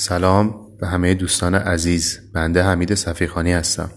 سلام به همه دوستان عزیز. بنده حمید صفیخانی هستم.